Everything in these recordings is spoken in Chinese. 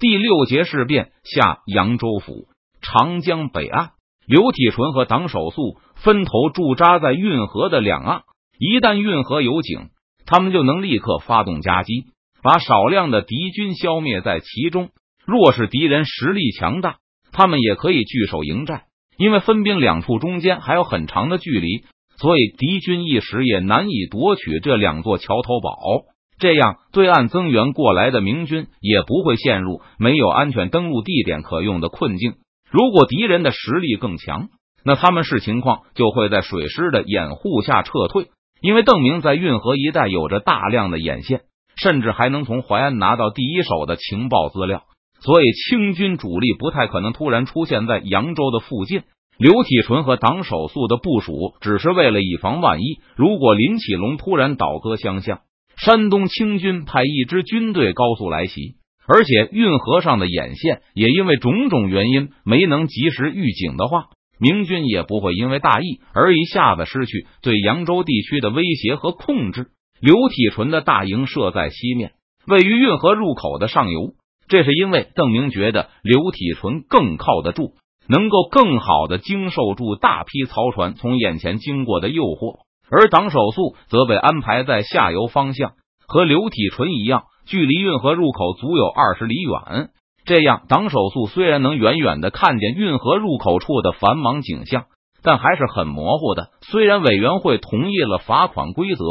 第六节事变下扬州府长江北岸，刘体纯和党守素分头驻扎在运河的两岸。一旦运河有井，他们就能立刻发动夹击，把少量的敌军消灭在其中。若是敌人实力强大，他们也可以据守营寨，因为分兵两处中间还有很长的距离，所以敌军一时也难以夺取这两座桥头堡。这样，对岸增援过来的明军也不会陷入没有安全登陆地点可用的困境。如果敌人的实力更强，那他们视情况就会在水师的掩护下撤退。因为邓明在运河一带有着大量的眼线，甚至还能从淮安拿到第一手的情报资料，所以清军主力不太可能突然出现在扬州的附近。刘体纯和党守素的部署只是为了以防万一，如果林启龙突然倒戈相向，山东清军派一支军队高速来袭，而且运河上的眼线也因为种种原因没能及时预警的话。明军也不会因为大意而一下子失去对扬州地区的威胁和控制。刘体纯的大营设在西面，位于运河入口的上游。这是因为邓明觉得刘体纯更靠得住，能够更好的经受住大批曹船从眼前经过的诱惑。而党守素则被安排在下游方向，和刘体纯一样，距离运河入口足有二十里远。这样，党守素虽然能远远的看见运河入口处的繁忙景象，但还是很模糊的。虽然委员会同意了罚款规则，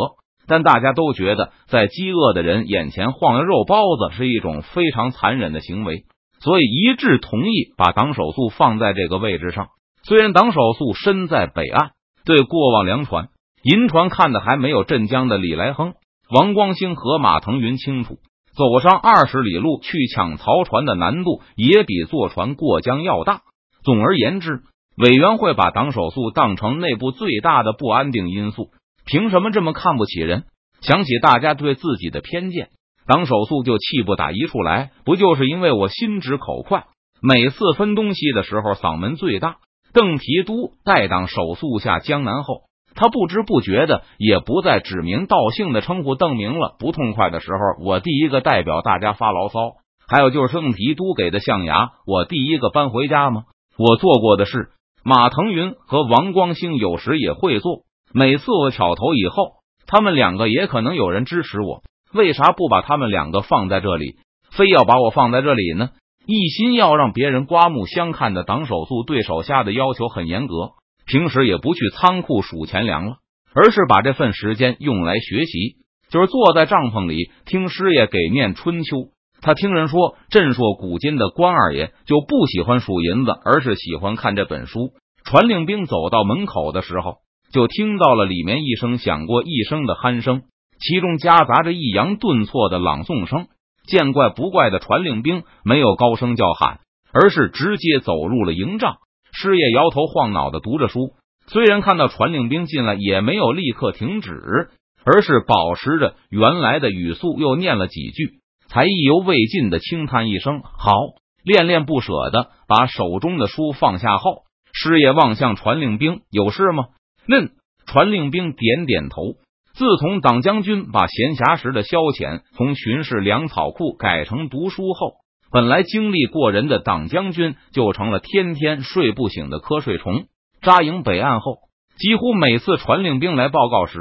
但大家都觉得在饥饿的人眼前晃悠肉包子是一种非常残忍的行为，所以一致同意把党守素放在这个位置上。虽然党守素身在北岸，对过往粮船、银船看的还没有镇江的李来亨、王光兴和马腾云清楚。走上二十里路去抢曹船的难度也比坐船过江要大。总而言之，委员会把党守素当成内部最大的不安定因素。凭什么这么看不起人？想起大家对自己的偏见，党守素就气不打一处来。不就是因为我心直口快，每次分东西的时候嗓门最大？邓提督代党守素下江南后。他不知不觉的也不再指名道姓的称呼邓明了。不痛快的时候，我第一个代表大家发牢骚。还有就是邓提督给的象牙，我第一个搬回家吗？我做过的事，马腾云和王光兴有时也会做。每次我挑头以后，他们两个也可能有人支持我。为啥不把他们两个放在这里，非要把我放在这里呢？一心要让别人刮目相看的党守素对手下的要求很严格。平时也不去仓库数钱粮了，而是把这份时间用来学习，就是坐在帐篷里听师爷给念春秋。他听人说，镇硕古今的关二爷就不喜欢数银子，而是喜欢看这本书。传令兵走到门口的时候，就听到了里面一声响过一声的鼾声，其中夹杂着抑扬顿挫的朗诵声。见怪不怪的传令兵没有高声叫喊，而是直接走入了营帐。师爷摇头晃脑的读着书，虽然看到传令兵进来，也没有立刻停止，而是保持着原来的语速，又念了几句，才意犹未尽的轻叹一声：“好。”恋恋不舍的把手中的书放下后，师爷望向传令兵：“有事吗？”嫩传令兵点点头。自从党将军把闲暇时的消遣从巡视粮草库改成读书后。本来精力过人的党将军，就成了天天睡不醒的瞌睡虫。扎营北岸后，几乎每次传令兵来报告时，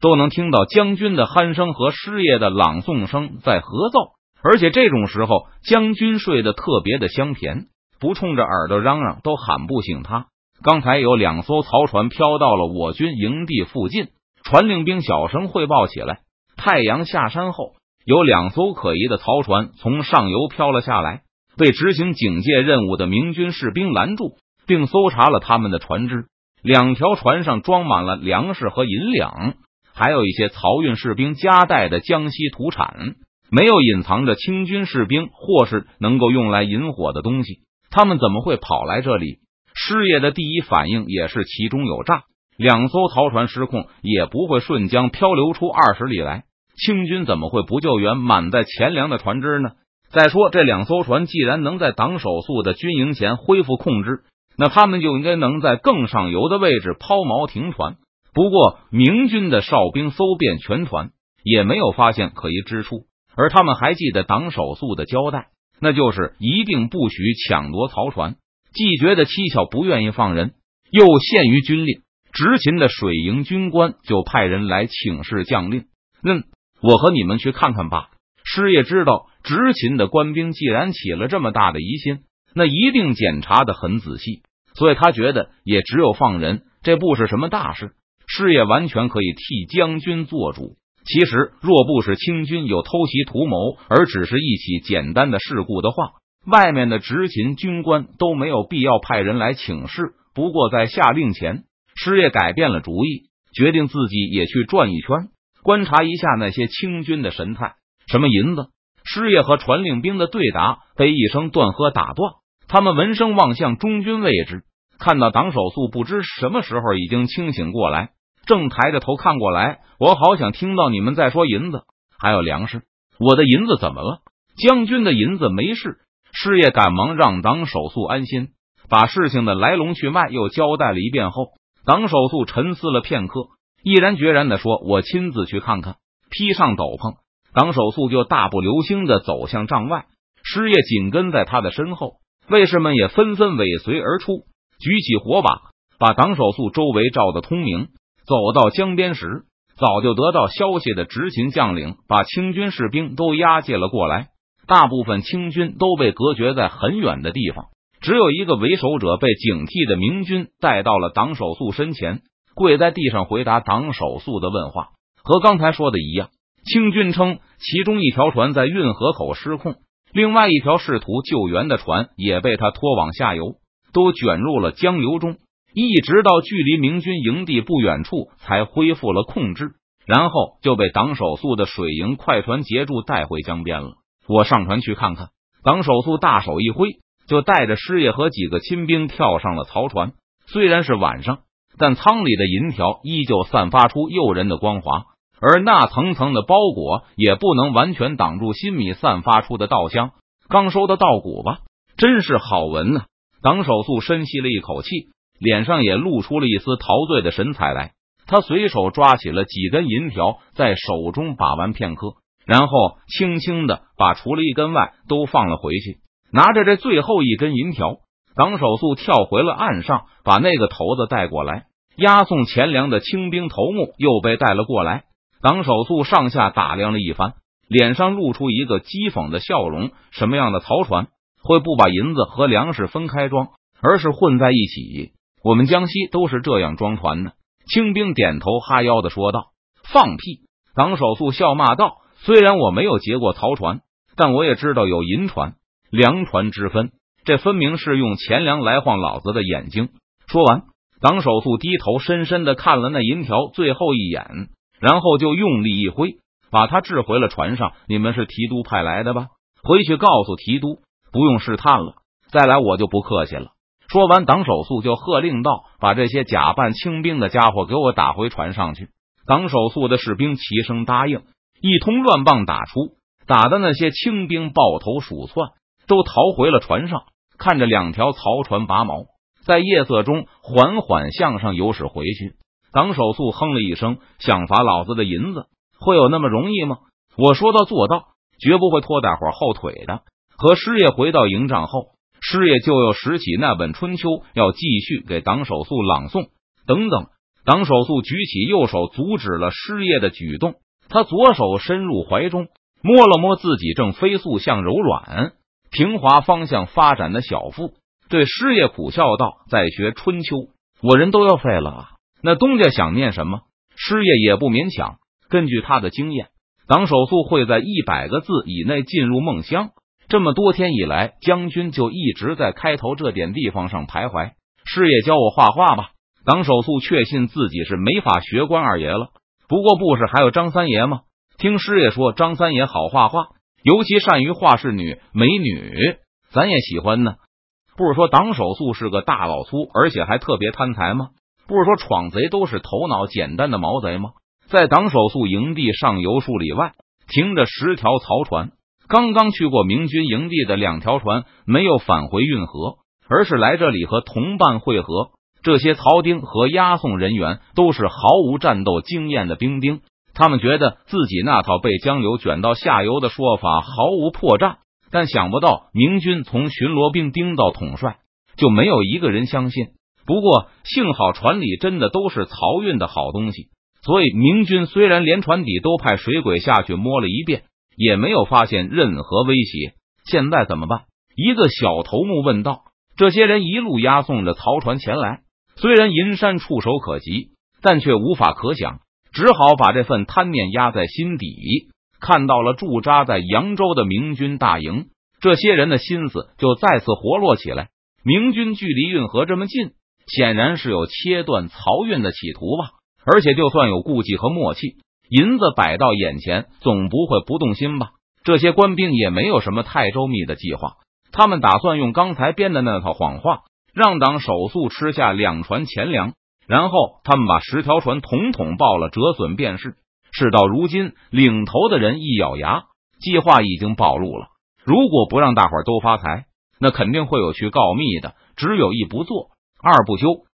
都能听到将军的鼾声和师爷的朗诵声在合奏。而且这种时候，将军睡得特别的香甜，不冲着耳朵嚷嚷都喊不醒他。刚才有两艘曹船飘到了我军营地附近，传令兵小声汇报起来。太阳下山后。有两艘可疑的曹船从上游飘了下来，被执行警戒任务的明军士兵拦住，并搜查了他们的船只。两条船上装满了粮食和银两，还有一些漕运士兵夹带的江西土产，没有隐藏着清军士兵或是能够用来引火的东西。他们怎么会跑来这里？师爷的第一反应也是其中有诈。两艘曹船失控，也不会顺江漂流出二十里来。清军怎么会不救援满载钱粮的船只呢？再说，这两艘船既然能在党守素的军营前恢复控制，那他们就应该能在更上游的位置抛锚停船。不过，明军的哨兵搜遍全船，也没有发现可疑之处。而他们还记得党守素的交代，那就是一定不许抢夺曹船。既觉得蹊跷，不愿意放人，又限于军令，执勤的水营军官就派人来请示将令。嗯，我和你们去看看吧。师爷知道执勤的官兵既然起了这么大的疑心，那一定检查的很仔细，所以他觉得也只有放人，这不是什么大事。师爷完全可以替将军做主。其实，若不是清军有偷袭图谋，而只是一起简单的事故的话。外面的执勤军官都没有必要派人来请示。不过在下令前，师爷改变了主意，决定自己也去转一圈，观察一下那些清军的神态。什么银子？师爷和传令兵的对答被一声断喝打断。他们闻声望向中军位置，看到党守素不知什么时候已经清醒过来，正抬着头看过来。我好想听到你们在说银子，还有粮食。我的银子怎么了？将军的银子没事。师爷赶忙让党守素安心，把事情的来龙去脉又交代了一遍后，党守素沉思了片刻，毅然决然的说：“我亲自去看看。”披上斗篷，党守素就大步流星的走向帐外，师爷紧跟在他的身后，卫士们也纷纷尾随而出，举起火把，把党守素周围照得通明。走到江边时，早就得到消息的执勤将领把清军士兵都押解了过来。大部分清军都被隔绝在很远的地方，只有一个为首者被警惕的明军带到了党守素身前，跪在地上回答党守素的问话。和刚才说的一样，清军称其中一条船在运河口失控，另外一条试图救援的船也被他拖往下游，都卷入了江流中，一直到距离明军营地不远处才恢复了控制，然后就被党守素的水营快船截住，带回江边了。我上船去看看。党守素大手一挥，就带着师爷和几个亲兵跳上了曹船。虽然是晚上，但舱里的银条依旧散发出诱人的光华，而那层层的包裹也不能完全挡住新米散发出的稻香。刚收的稻谷吧，真是好闻呐！党守素深吸了一口气，脸上也露出了一丝陶醉的神采来。他随手抓起了几根银条，在手中把玩片刻。然后轻轻的把除了一根外都放了回去，拿着这最后一根银条，党守素跳回了岸上，把那个头子带过来，押送钱粮的清兵头目又被带了过来。党守素上下打量了一番，脸上露出一个讥讽的笑容：“什么样的曹船会不把银子和粮食分开装，而是混在一起？我们江西都是这样装船的。”清兵点头哈腰的说道：“放屁！”党守素笑骂道。虽然我没有劫过曹船，但我也知道有银船、粮船之分。这分明是用钱粮来晃老子的眼睛。说完，党守素低头深深的看了那银条最后一眼，然后就用力一挥，把他掷回了船上。你们是提督派来的吧？回去告诉提督，不用试探了，再来我就不客气了。说完，党守素就喝令道：“把这些假扮清兵的家伙给我打回船上去。”党守素的士兵齐声答应。一通乱棒打出，打的那些清兵抱头鼠窜，都逃回了船上。看着两条曹船拔锚，在夜色中缓缓向上游驶回去。党守素哼了一声，想罚老子的银子，会有那么容易吗？我说到做到，绝不会拖大伙后腿的。和师爷回到营帐后，师爷就又拾起那本《春秋》，要继续给党守素朗诵。等等，党守素举起右手，阻止了师爷的举动。他左手伸入怀中，摸了摸自己正飞速向柔软平滑方向发展的小腹，对师爷苦笑道：“在学春秋，我人都要废了啊！那东家想念什么，师爷也不勉强。根据他的经验，党手速会在一百个字以内进入梦乡。这么多天以来，将军就一直在开头这点地方上徘徊。师爷教我画画吧。党手速确信自己是没法学关二爷了。”不过，不是还有张三爷吗？听师爷说，张三爷好画画，尤其善于画仕女美女，咱也喜欢呢。不是说党守素是个大老粗，而且还特别贪财吗？不是说闯贼都是头脑简单的毛贼吗？在党守素营地上游数里外，停着十条曹船。刚刚去过明军营地的两条船没有返回运河，而是来这里和同伴会合。这些曹丁和押送人员都是毫无战斗经验的兵丁，他们觉得自己那套被江流卷到下游的说法毫无破绽，但想不到明军从巡逻兵盯到统帅，就没有一个人相信。不过幸好船里真的都是漕运的好东西，所以明军虽然连船底都派水鬼下去摸了一遍，也没有发现任何威胁。现在怎么办？一个小头目问道。这些人一路押送着漕船前来，虽然银山触手可及，但却无法可想，只好把这份贪念压在心底。看到了驻扎在扬州的明军大营，这些人的心思就再次活络起来。明军距离运河这么近。显然是有切断漕运的企图吧，而且就算有顾忌和默契，银子摆到眼前，总不会不动心吧？这些官兵也没有什么太周密的计划，他们打算用刚才编的那套谎话，让党手速吃下两船钱粮，然后他们把十条船统统爆了，折损便是。事到如今，领头的人一咬牙，计划已经暴露了。如果不让大伙都发财，那肯定会有去告密的。只有一不做。二不休，